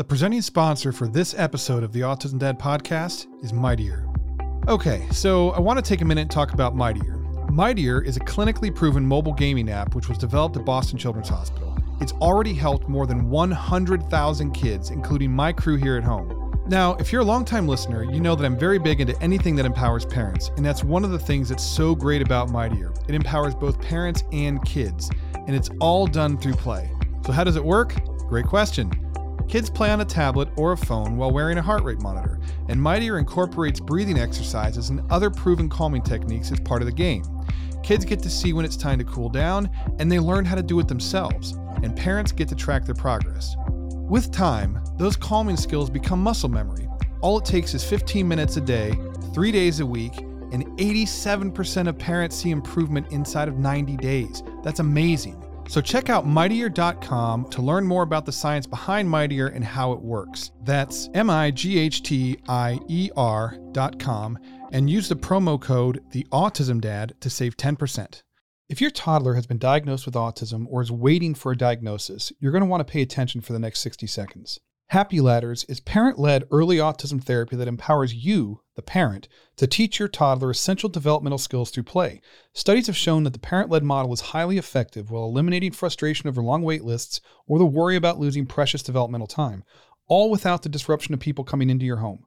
The presenting sponsor for this episode of the Autism Dad podcast is Mightier. Okay, so I want to take a minute and talk about Mightier. Mightier is a clinically proven mobile gaming app which was developed at Boston Children's Hospital. It's already helped more than 100,000 kids, including my crew here at home. Now, if you're a longtime listener, you know that I'm very big into anything that empowers parents, and that's one of the things that's so great about Mightier. It empowers both parents and kids, and it's all done through play. So, how does it work? Great question. Kids play on a tablet or a phone while wearing a heart rate monitor, and Mightier incorporates breathing exercises and other proven calming techniques as part of the game. Kids get to see when it's time to cool down, and they learn how to do it themselves, and parents get to track their progress. With time, those calming skills become muscle memory. All it takes is 15 minutes a day, three days a week, and 87% of parents see improvement inside of 90 days. That's amazing. So check out mightier.com to learn more about the science behind Mightier and how it works. That's M I G H T I E R.com and use the promo code the Autism Dad to save 10%. If your toddler has been diagnosed with autism or is waiting for a diagnosis, you're going to want to pay attention for the next 60 seconds. Happy Ladders is parent led early autism therapy that empowers you, the parent, to teach your toddler essential developmental skills through play. Studies have shown that the parent led model is highly effective while eliminating frustration over long wait lists or the worry about losing precious developmental time, all without the disruption of people coming into your home.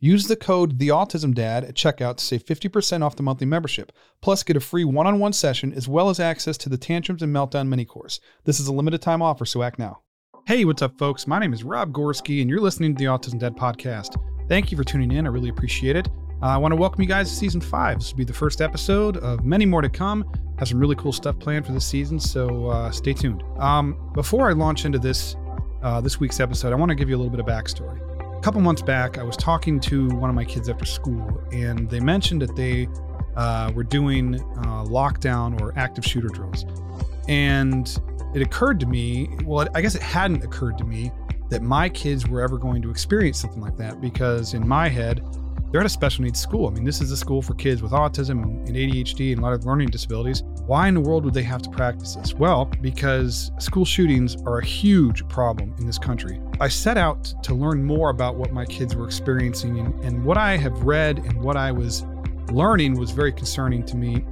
Use the code TheAutismDad at checkout to save 50% off the monthly membership. Plus, get a free one on one session as well as access to the Tantrums and Meltdown mini course. This is a limited time offer, so act now. Hey, what's up, folks? My name is Rob Gorski, and you're listening to the Autism Dad podcast. Thank you for tuning in. I really appreciate it. Uh, I want to welcome you guys to season five. This will be the first episode of many more to come. Have some really cool stuff planned for this season, so uh, stay tuned. Um, before I launch into this uh, this week's episode, I want to give you a little bit of backstory couple months back, I was talking to one of my kids after school, and they mentioned that they uh, were doing uh, lockdown or active shooter drills. And it occurred to me, well, I guess it hadn't occurred to me that my kids were ever going to experience something like that because in my head, they're at a special needs school. I mean, this is a school for kids with autism and ADHD and a lot of learning disabilities. Why in the world would they have to practice this? Well, because school shootings are a huge problem in this country. I set out to learn more about what my kids were experiencing, and, and what I have read and what I was learning was very concerning to me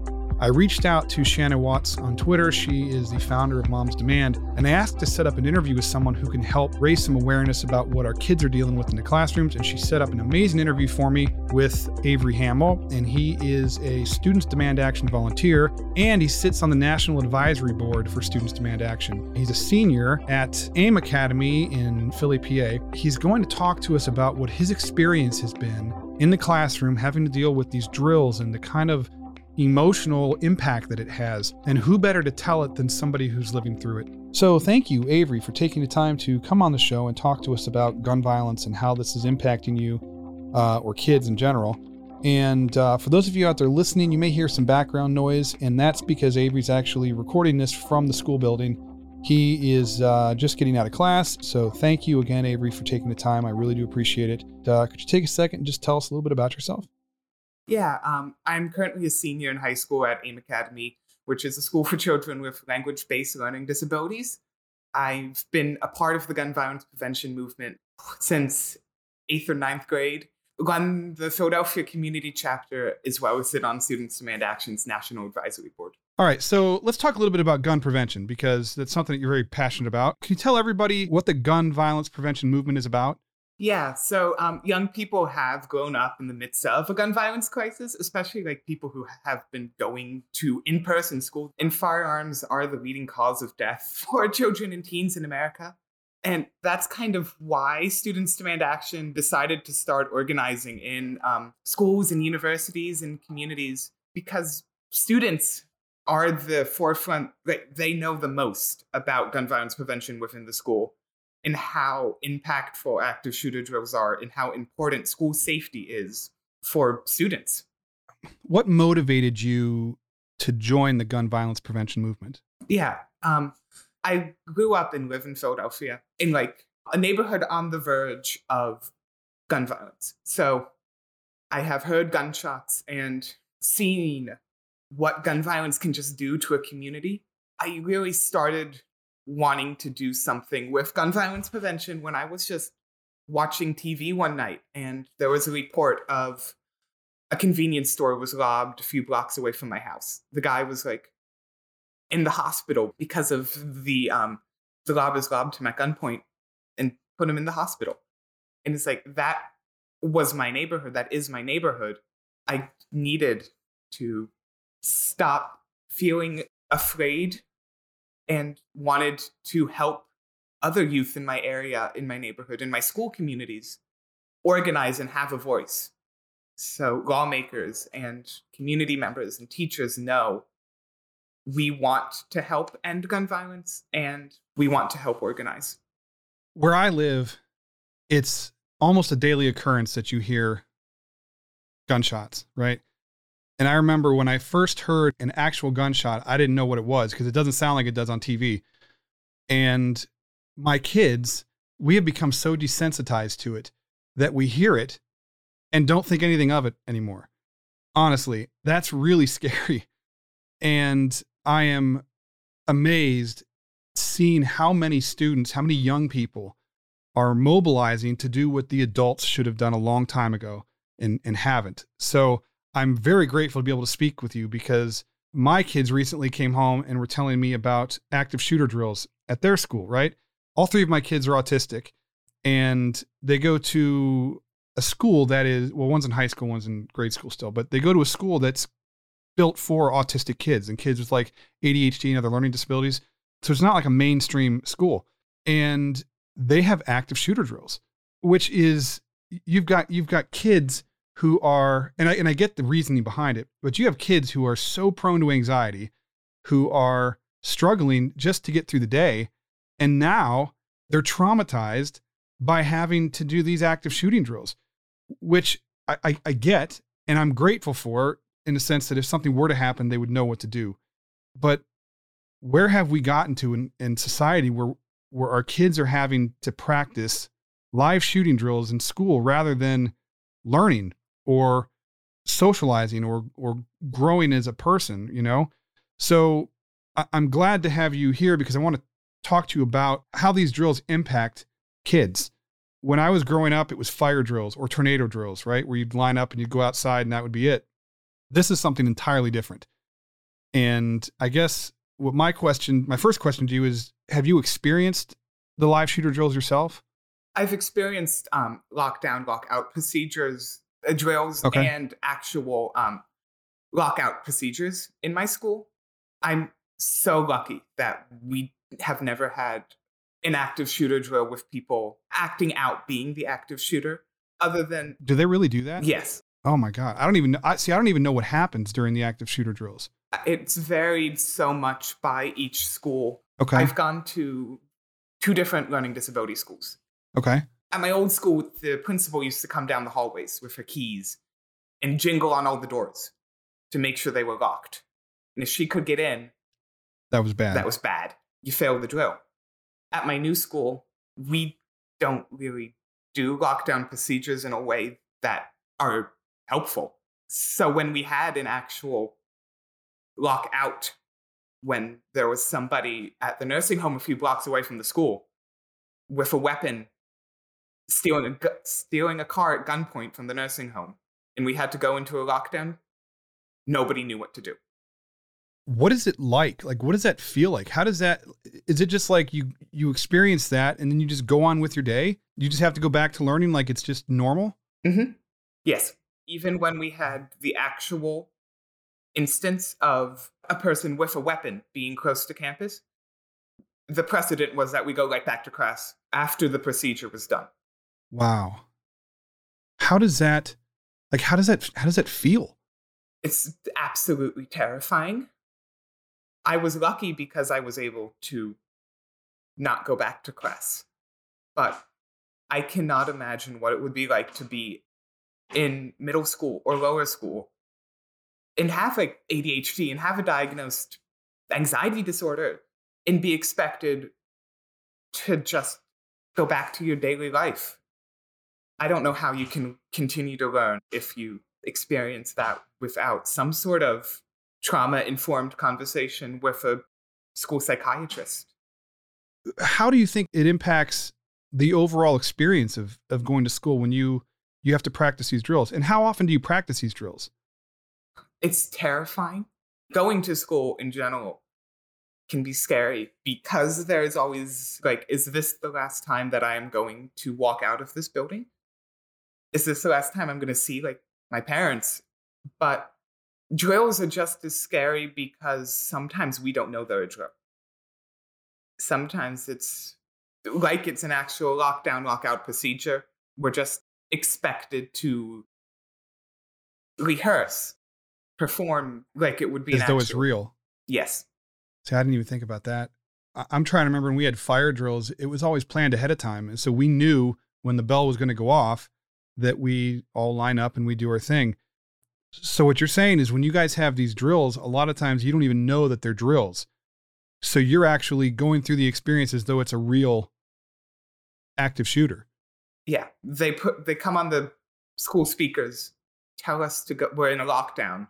I reached out to Shannon Watts on Twitter. She is the founder of Mom's Demand, and I asked to set up an interview with someone who can help raise some awareness about what our kids are dealing with in the classrooms. And she set up an amazing interview for me with Avery Hamill, and he is a Students Demand Action volunteer, and he sits on the National Advisory Board for Students Demand Action. He's a senior at AIM Academy in Philly, PA. He's going to talk to us about what his experience has been in the classroom having to deal with these drills and the kind of emotional impact that it has. And who better to tell it than somebody who's living through it? So, thank you, Avery, for taking the time to come on the show and talk to us about gun violence and how this is impacting you uh, or kids in general. And uh, for those of you out there listening, you may hear some background noise, and that's because Avery's actually recording this from the school building. He is uh, just getting out of class, so thank you again, Avery, for taking the time. I really do appreciate it. Uh, could you take a second and just tell us a little bit about yourself? Yeah, um, I'm currently a senior in high school at AIM Academy, which is a school for children with language based learning disabilities. I've been a part of the gun violence prevention movement since eighth or ninth grade. Run the Philadelphia community chapter as well as sit on Students Demand Action's National Advisory Board. All right, so let's talk a little bit about gun prevention because that's something that you're very passionate about. Can you tell everybody what the gun violence prevention movement is about? Yeah, so um, young people have grown up in the midst of a gun violence crisis, especially like people who have been going to in person school. And firearms are the leading cause of death for children and teens in America. And that's kind of why Students Demand Action decided to start organizing in um, schools and universities and communities because students are the forefront, they, they know the most about gun violence prevention within the school and how impactful active shooter drills are and how important school safety is for students. What motivated you to join the gun violence prevention movement? Yeah. Um, I grew up and live in Philadelphia in like a neighborhood on the verge of gun violence. So I have heard gunshots and seen what gun violence can just do to a community. I really started wanting to do something with gun violence prevention when I was just watching TV one night and there was a report of a convenience store was robbed a few blocks away from my house. The guy was like in the hospital because of the um the robbers robbed him at gunpoint and put him in the hospital. And it's like that was my neighborhood. That is my neighborhood. I needed to stop feeling afraid and wanted to help other youth in my area, in my neighborhood, in my school communities organize and have a voice. So lawmakers and community members and teachers know we want to help end gun violence and we want to help organize. Where I live, it's almost a daily occurrence that you hear gunshots, right? And I remember when I first heard an actual gunshot, I didn't know what it was because it doesn't sound like it does on TV. And my kids, we have become so desensitized to it that we hear it and don't think anything of it anymore. Honestly, that's really scary. And I am amazed seeing how many students, how many young people are mobilizing to do what the adults should have done a long time ago and, and haven't. So I'm very grateful to be able to speak with you because my kids recently came home and were telling me about active shooter drills at their school, right? All three of my kids are autistic and they go to a school that is, well, one's in high school, one's in grade school still, but they go to a school that's built for autistic kids and kids with like ADHD and other learning disabilities. So it's not like a mainstream school. And they have active shooter drills, which is you've got you've got kids who are and I and I get the reasoning behind it, but you have kids who are so prone to anxiety, who are struggling just to get through the day, and now they're traumatized by having to do these active shooting drills, which I, I, I get and I'm grateful for in the sense that if something were to happen, they would know what to do. But where have we gotten to in, in society where where our kids are having to practice live shooting drills in school rather than learning or socializing or or growing as a person, you know? So I, I'm glad to have you here because I want to talk to you about how these drills impact kids. When I was growing up, it was fire drills or tornado drills, right? Where you'd line up and you'd go outside and that would be it. This is something entirely different. And I guess what my question, my first question to you is have you experienced the live shooter drills yourself? I've experienced um, lockdown, lockout procedures, uh, drills, okay. and actual um, lockout procedures in my school. I'm so lucky that we have never had an active shooter drill with people acting out being the active shooter other than do they really do that? Yes. Oh my god. I don't even know I, see i don't even know what happens during the active shooter drills. It's varied so much by each school. Okay. I've gone to two different learning disability schools. Okay at my old school the principal used to come down the hallways with her keys and jingle on all the doors to make sure they were locked and if she could get in that was bad that was bad you failed the drill. At my new school, we don't really do lockdown procedures in a way that are helpful. So when we had an actual lockout, when there was somebody at the nursing home a few blocks away from the school with a weapon, stealing a, stealing a car at gunpoint from the nursing home, and we had to go into a lockdown, nobody knew what to do. What is it like? Like what does that feel like? How does that is it just like you you experience that and then you just go on with your day? You just have to go back to learning like it's just normal? Mm-hmm. yes. Even when we had the actual instance of a person with a weapon being close to campus the precedent was that we go right back to class after the procedure was done wow how does that like how does that how does that feel it's absolutely terrifying I was lucky because I was able to not go back to class. But I cannot imagine what it would be like to be in middle school or lower school and have like ADHD and have a diagnosed anxiety disorder and be expected to just go back to your daily life. I don't know how you can continue to learn if you experience that without some sort of trauma informed conversation with a school psychiatrist. How do you think it impacts the overall experience of, of going to school when you you have to practice these drills? And how often do you practice these drills? It's terrifying. Going to school in general can be scary because there's always like, is this the last time that I am going to walk out of this building? Is this the last time I'm going to see like my parents? But drills are just as scary because sometimes we don't know they're a drill. Sometimes it's like it's an actual lockdown, lockout procedure. We're just expected to rehearse, perform like it would be as though actual, it's real. Yes. See, I didn't even think about that. I'm trying to remember when we had fire drills, it was always planned ahead of time. And so we knew when the bell was going to go off that we all line up and we do our thing. So what you're saying is when you guys have these drills, a lot of times you don't even know that they're drills. So you're actually going through the experience as though it's a real active shooter. Yeah. They put they come on the school speakers, tell us to go we're in a lockdown.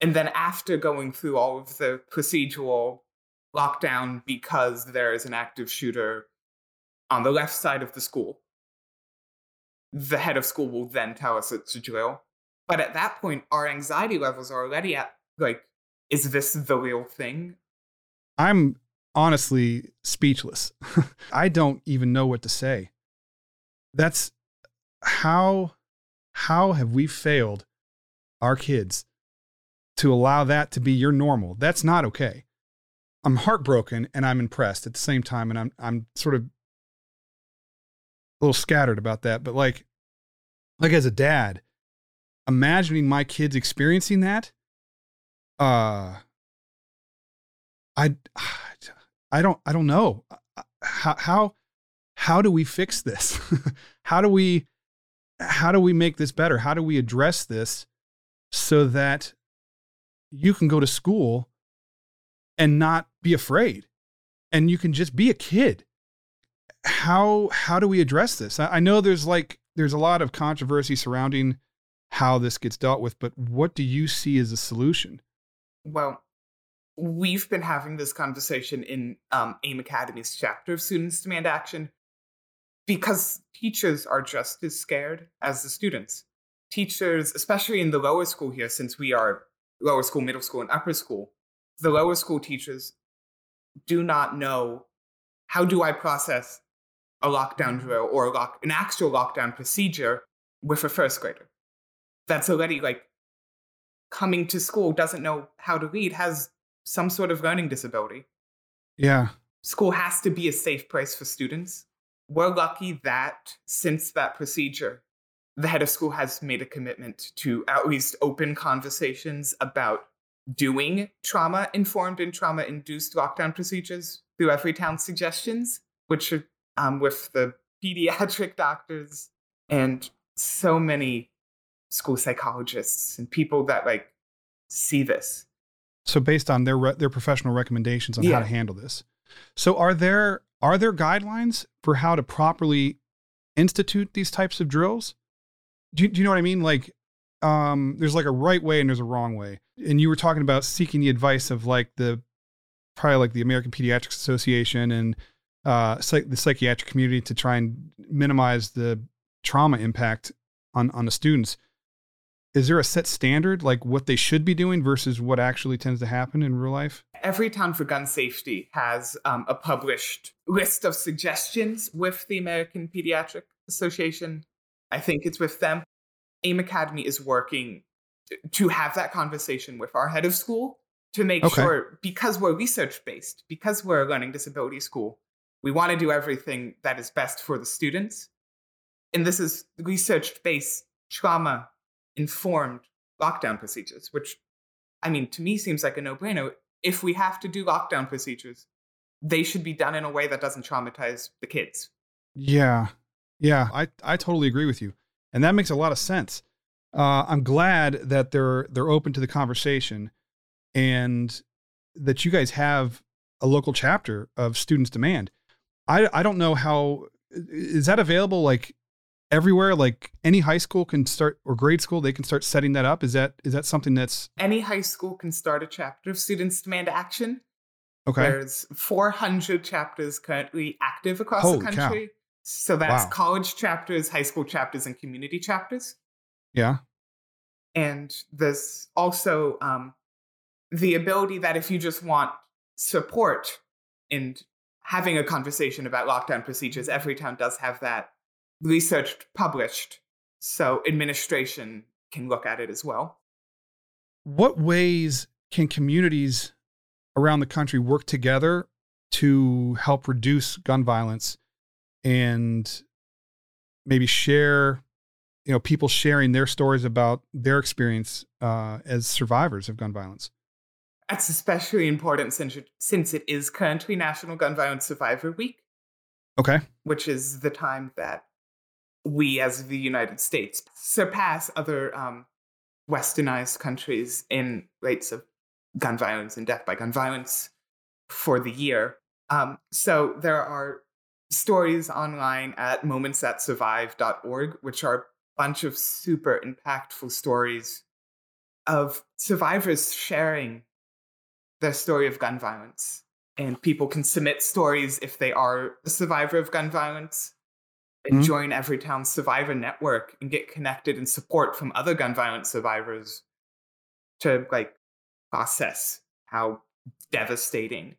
And then after going through all of the procedural lockdown because there is an active shooter on the left side of the school, the head of school will then tell us it's a drill. But at that point, our anxiety levels are already at like, is this the real thing? I'm honestly speechless. I don't even know what to say. That's how how have we failed our kids to allow that to be your normal? That's not okay. I'm heartbroken and I'm impressed at the same time and I'm I'm sort of little scattered about that, but like like as a dad, imagining my kids experiencing that uh I I don't I don't know how how how do we fix this? how do we how do we make this better? How do we address this so that you can go to school and not be afraid and you can just be a kid? How how do we address this? I, I know there's like there's a lot of controversy surrounding how this gets dealt with, but what do you see as a solution? Well, we've been having this conversation in um, AIM Academy's chapter of Students Demand Action because teachers are just as scared as the students. Teachers, especially in the lower school here, since we are lower school, middle school, and upper school, the lower school teachers do not know how do I process a lockdown drill or a lock, an actual lockdown procedure with a first grader that's already like coming to school, doesn't know how to read, has some sort of learning disability. Yeah. School has to be a safe place for students. We're lucky that since that procedure, the head of school has made a commitment to at least open conversations about doing trauma informed and trauma induced lockdown procedures through Everytown suggestions, which are um, with the pediatric doctors and so many school psychologists and people that like see this. So based on their re- their professional recommendations on Yeah. how to handle this. So are there are there guidelines for how to properly institute these types of drills? Do you, do you know what I mean? Like um there's like a right way and there's a wrong way. And you were talking about seeking the advice of like the probably like the American Pediatrics Association and uh psych- the psychiatric community to try and minimize the trauma impact on on the students is there a set standard like what they should be doing versus what actually tends to happen in real life Everytown for Gun Safety has um, a published list of suggestions with the American Pediatric Association. I think it's with them. AIM Academy is working to have that conversation with our head of school to make Okay. sure, because we're research based, because we're a learning disability school, we want to do everything that is best for the students. And this is research based, trauma informed lockdown procedures, which I mean, to me seems like a no brainer. If we have to do lockdown procedures, they should be done in a way that doesn't traumatize the kids. yeah yeah i i totally agree with you and that makes a lot of sense. Uh, I'm glad that they're they're open to the conversation, and that you guys have a local chapter of Students Demand. I I don't know how is that available like everywhere? Like any high school can start or grade school they can start setting that up? Is that is that something that's any high school can start a chapter of students demand action. Okay. There's 400 chapters currently active across Holy the cow. country. So that's Wow. college chapters high school chapters and community chapters. Yeah. And there's also um, the ability that if you just want support in having a conversation about lockdown procedures Everytown does have that researched published so administration can look at it as well. What ways can communities around the country work together to help reduce gun violence and maybe share you know people sharing their stories about their experience uh, as survivors of gun violence That's especially important since it, since it is currently National Gun Violence Survivor Week, okay which is the time that we, as the United States, surpass other um, westernized countries in rates of gun violence and death by gun violence for the year. Um, so there are stories online at momentsthatsurvive.org, which are a bunch of super impactful stories of survivors sharing their story of gun violence. And people can submit stories if they are a survivor of gun violence and Mhm. join Everytown Survivor Network and get connected and support from other gun violence survivors to like process how devastating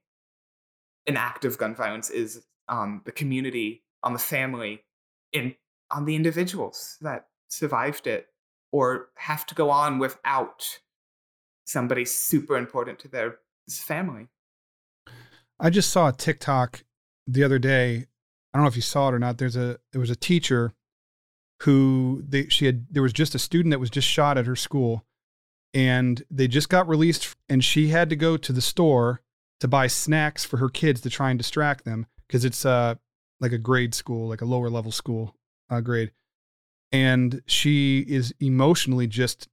an act of gun violence is on the community, on the family, and on the individuals that survived it or have to go on without somebody super important to their family. I just saw a TikTok the other day. I don't know if you saw it or not. There's a there was a teacher who they she had there was just a student that was just shot at her school and they just got released and she had to go to the store to buy snacks for her kids to try and distract them because it's uh like a grade school, like a lower level school uh, grade. And she is emotionally just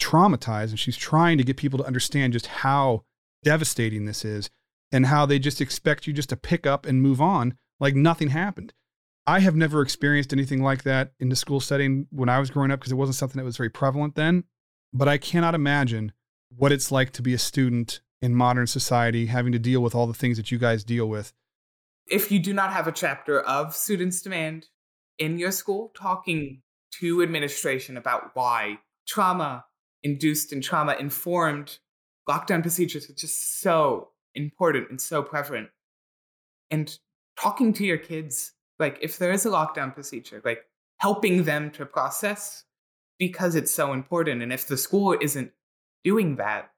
traumatized and she's trying to get people to understand just how devastating this is and how they just expect you just to pick up and move on like nothing happened. I have never experienced anything like that in the school setting when I was growing up because it wasn't something that was very prevalent then. But I cannot imagine what it's like to be a student in modern society having to deal with all the things that you guys deal with. If you do not have a chapter of Students Demand in your school, talking to administration about why trauma induced and trauma informed lockdown procedures are just so important and so prevalent. And talking to your kids, like if there is a lockdown procedure, like helping them to process because it's so important. And if the school isn't doing that,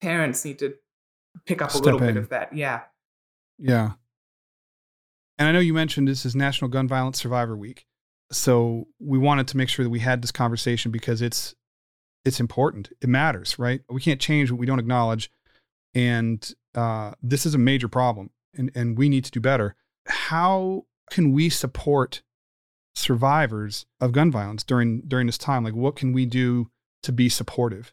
parents need to pick up Step a little in. bit of that. Yeah. Yeah. And I know you mentioned this is National Gun Violence Survivor Week. So we wanted to make sure that we had this conversation because it's it's important. It matters, right? We can't change what we don't acknowledge. And uh, this is a major problem and, and we need to do better. How can we support survivors of gun violence during during this time? Like what can we do to be supportive?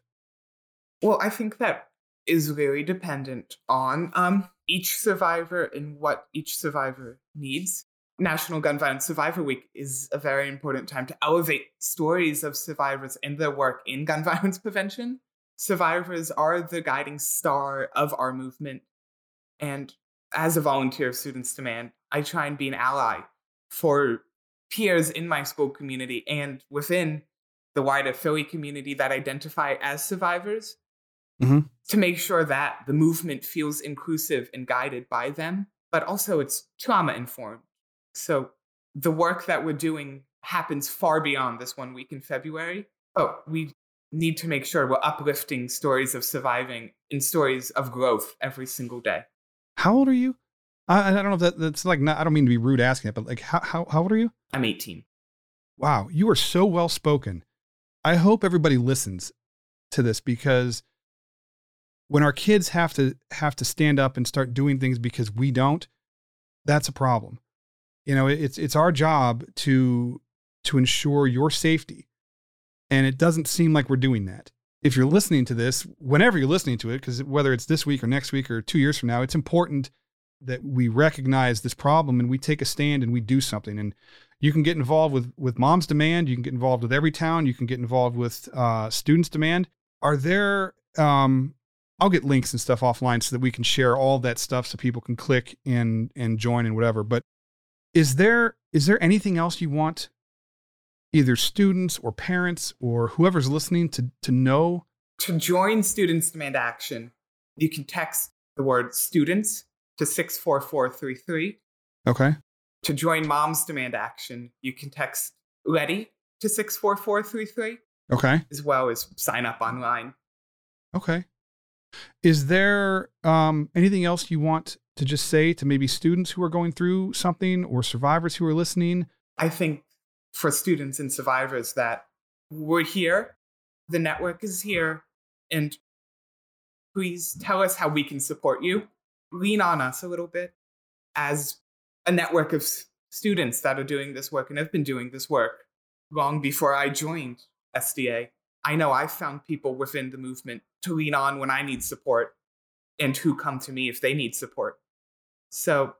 Well, I think that is very dependent on um, each survivor and what each survivor needs. National Gun Violence Survivor Week is a very important time to elevate stories of survivors and their work in gun violence prevention. Survivors are the guiding star of our movement. And as a volunteer of Students Demand, I try and be an ally for peers in my school community and within the wider Philly community that identify as survivors mm-hmm. to make sure that the movement feels inclusive and guided by them, but also it's trauma informed. So the work that we're doing happens far beyond this one week in February, but we need to make sure we're uplifting stories of surviving and stories of growth every single day. How old are you? I, I don't know if that, that's like not, I don't mean to be rude asking it, but like how, how, how old are you? I'm 18. Wow, you are so well spoken. I hope everybody listens to this because when our kids have to have to stand up and start doing things because we don't, that's a problem. You know, it's it's our job to to ensure your safety. And it doesn't seem like we're doing that. If you're listening to this, whenever you're listening to it, because whether it's this week or next week or two years from now, it's important that we recognize this problem and we take a stand and we do something. And you can get involved with with Moms Demand. You can get involved with Everytown. You can get involved with uh, Students Demand. Are there? Um, I'll get links and stuff offline so that we can share all that stuff so people can click and and join and whatever. But is there is there anything else you want either students or parents or whoever's listening to to know? To join Students Demand Action, you can text the word students to 64433. Okay. To join Moms Demand Action, you can text READY to 64433. Okay. As well as sign up online. Okay. Is there um, anything else you want to just say to maybe students who are going through something or survivors who are listening? I think for students and survivors that we're here, the network is here, and please tell us how we can support you. Lean on us a little bit as a network of students that are doing this work and have been doing this work long before I joined SDA. I know I've found people within the movement to lean on when I need support and who come to me if they need support. So,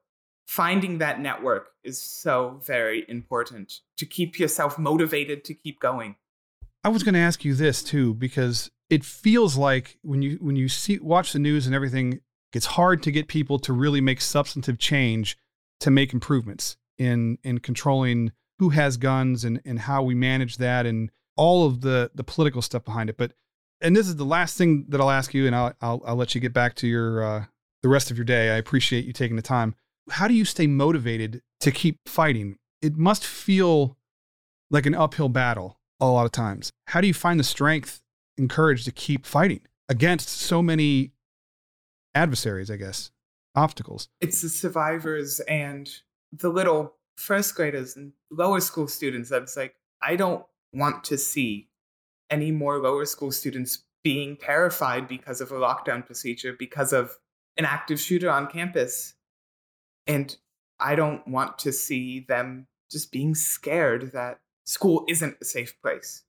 finding that network is so very important to keep yourself motivated to keep going. I was going to ask you this too because it feels like when you when you see watch the news and everything it's hard to get people to really make substantive change to make improvements in in controlling who has guns and and how we manage that and all of the the political stuff behind it but and this is the last thing that I'll ask you and I'll I'll, I'll let you get back to your uh, the rest of your day. I appreciate you taking the time. How do you stay motivated to keep fighting? It must feel like an uphill battle a lot of times. How do you find the strength and courage to keep fighting against so many adversaries, I guess, obstacles? It's the survivors and the little first graders and lower school students that's like, I don't want to see any more lower school students being terrified because of a lockdown procedure, because of an active shooter on campus. And I don't want to see them just being scared that school isn't a safe place,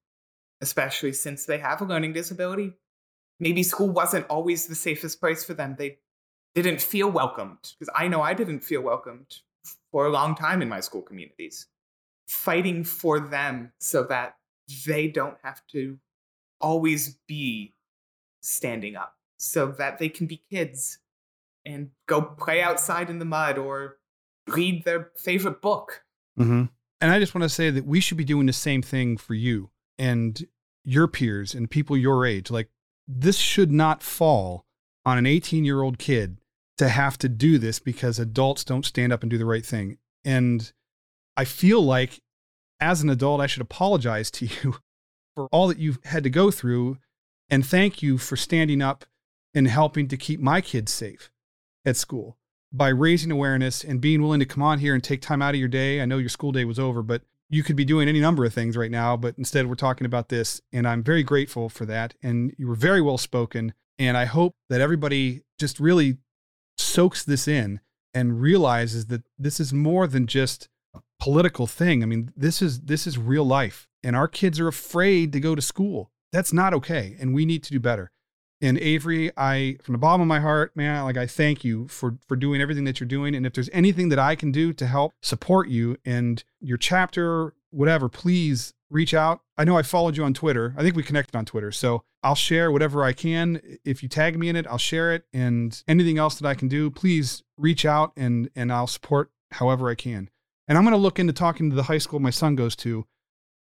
especially since they have a learning disability. Maybe school wasn't always the safest place for them. They didn't feel welcomed, because I know I didn't feel welcomed for a long time in my school communities. Fighting for them so that they don't have to always be standing up, so that they can be kids and go play outside in the mud or read their favorite book. Mm-hmm. And I just want to say that we should be doing the same thing for you and your peers and people your age. Like, this should not fall on an 18 year old kid to have to do this because adults don't stand up and do the right thing. And I feel like as an adult, I should apologize to you for all that you've had to go through and thank you for standing up and helping to keep my kids safe at school by raising awareness and being willing to come on here and take time out of your day. I know your school day was over, but you could be doing any number of things right now, but instead we're talking about this. And I'm very grateful for that. And you were very well spoken. And I hope that everybody just really soaks this in and realizes that this is more than just political thing. I mean, this is this is real life. And our kids are afraid to go to school. That's not okay. And we need to do better. And Avery, I from the bottom of my heart, man, like I thank you for for doing everything that you're doing. And if there's anything that I can do to help support you and your chapter, whatever, please reach out. I know I followed you on Twitter. I think we connected on Twitter. So I'll share whatever I can. If you tag me in it, I'll share it. And anything else that I can do, please reach out and and I'll support however I can. And I'm going to look into talking to the high school my son goes to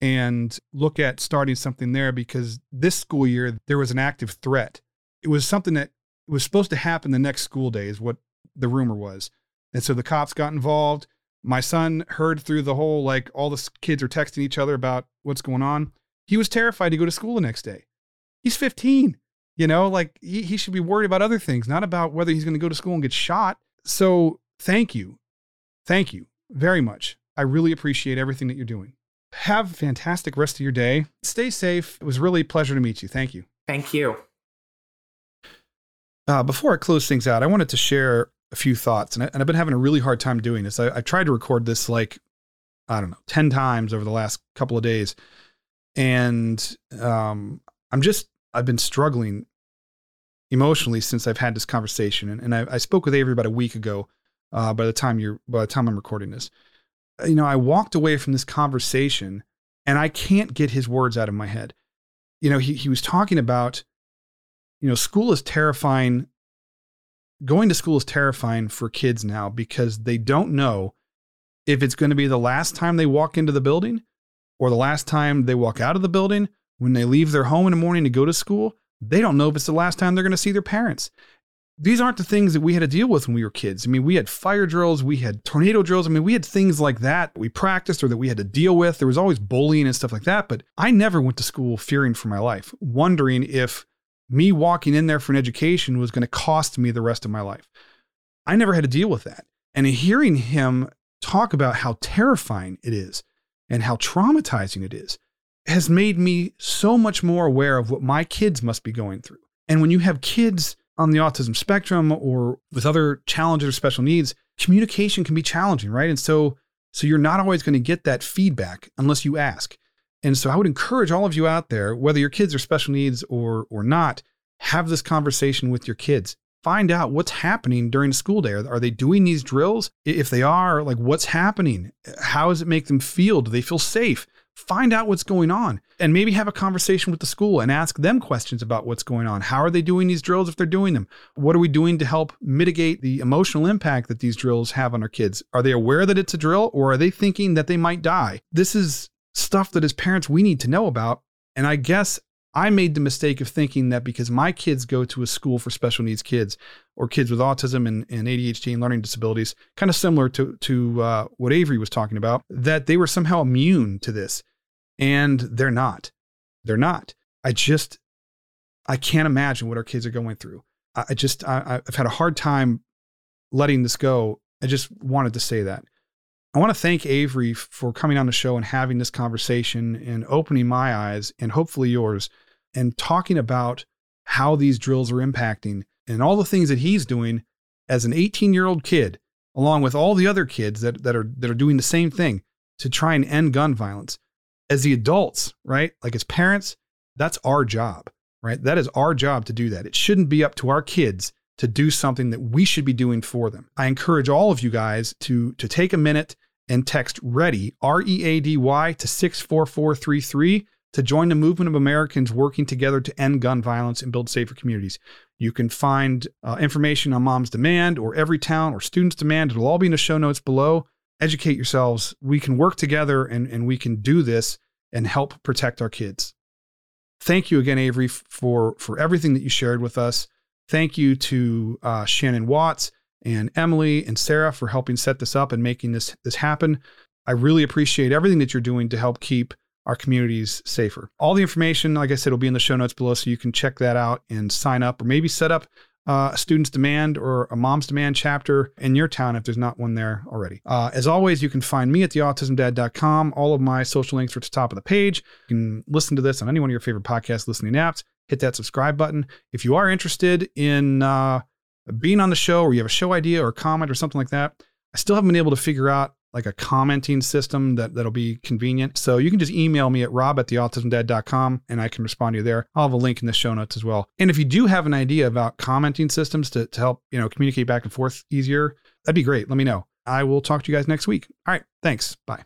and look at starting something there because this school year there was an active threat. It was something that was supposed to happen the next school day, is what the rumor was. And so the cops got involved. My son heard through the whole, like, all the kids are texting each other about what's going on. He was terrified to go to school the next day. He's 15, you know, like he, he should be worried about other things, not about whether he's going to go to school and get shot. So thank you. Thank you very much. I really appreciate everything that you're doing. Have a fantastic rest of your day. Stay safe. It was really a pleasure to meet you. Thank you. Thank you. Uh, before I close things out, I wanted to share a few thoughts, and, I, have been having a really hard time doing this. I, I tried to record this like I don't know, 10 times over the last couple of days. And um, I'm just, I've been struggling emotionally since I've had this conversation. And, and I, I, spoke with Avery about a week ago. Uh, by the time you're, by the time I'm recording this, you know, I walked away from this conversation and I can't get his words out of my head. You know, he he was talking about, you know, school is terrifying. Going to school is terrifying for kids now because they don't know if it's going to be the last time they walk into the building or the last time they walk out of the building when they leave their home in the morning to go to school they don't know if it's the last time they're going to see their parents. These aren't the things that we had to deal with when we were kids. I mean, we had fire drills, we had tornado drills. I mean, we had things like that we practiced or that we had to deal with. There was always bullying and stuff like that. But I never went to school fearing for my life, wondering if me walking in there for an education was going to cost me the rest of my life. I never had to deal with that. And hearing him talk about how terrifying it is and how traumatizing it is, has made me so much more aware of what my kids must be going through. And when you have kids on the autism spectrum or with other challenges or special needs, communication can be challenging, right? And so so you're not always going to get that feedback unless you ask. And so I would encourage all of you out there, whether your kids are special needs or or not, have this conversation with your kids. Find out what's happening during the school day. Are, are they doing these drills? If they are, like what's happening? How does it make them feel? Do they feel safe? Find out what's going on and maybe have a conversation with the school and ask them questions about what's going on. How are they doing these drills if they're doing them? What are we doing to help mitigate the emotional impact that these drills have on our kids? Are they aware that it's a drill or are they thinking that they might die? This is stuff that as parents we need to know about. And I guess I made the mistake of thinking that because my kids go to a school for special needs kids or kids with autism and, and ADHD and learning disabilities, kind of similar to, to uh, what Avery was talking about, that they were somehow immune to this. And they're not. They're not. I just, I can't imagine what our kids are going through. I, I just, I, I've had a hard time letting this go. I just wanted to say that. I want to thank Avery for coming on the show and having this conversation and opening my eyes and hopefully yours and talking about how these drills are impacting and all the things that he's doing as an 18 year old kid, along with all the other kids that, that, are, that are doing the same thing to try and end gun violence. As the adults, right? Like as parents, that's our job, right? That is our job to do that. It shouldn't be up to our kids to do something that we should be doing for them. I encourage all of you guys to, to take a minute and text READY, R E A D Y, to 64433 to join the movement of Americans working together to end gun violence and build safer communities. You can find uh, information on Moms Demand or Everytown or Students Demand. It'll all be in the show notes below. Educate yourselves. We can work together and, and we can do this and help protect our kids. Thank you again, Avery, for, for everything that you shared with us. Thank you to uh, Shannon Watts and Emily and Sarah for helping set this up and making this, this happen. I really appreciate everything that you're doing to help keep our communities safer. All the information, like I said, will be in the show notes below, so you can check that out and sign up, or maybe set up uh, a student's demand or a mom's demand chapter in your town if there's not one there already. Uh, as always, you can find me at theautismdad.com. All of my social links are at the top of the page. You can listen to this on any one of your favorite podcast listening apps. Hit that subscribe button. If you are interested in uh, being on the show or you have a show idea or comment or something like that, I still haven't been able to figure out like a commenting system that, that'll be convenient. So you can just email me at rob at theautismdad.com and I can respond to you there. I'll have a link in the show notes as well. And if you do have an idea about commenting systems to, to help, you know, communicate back and forth easier, that'd be great. Let me know. I will talk to you guys next week. All right. Thanks. Bye.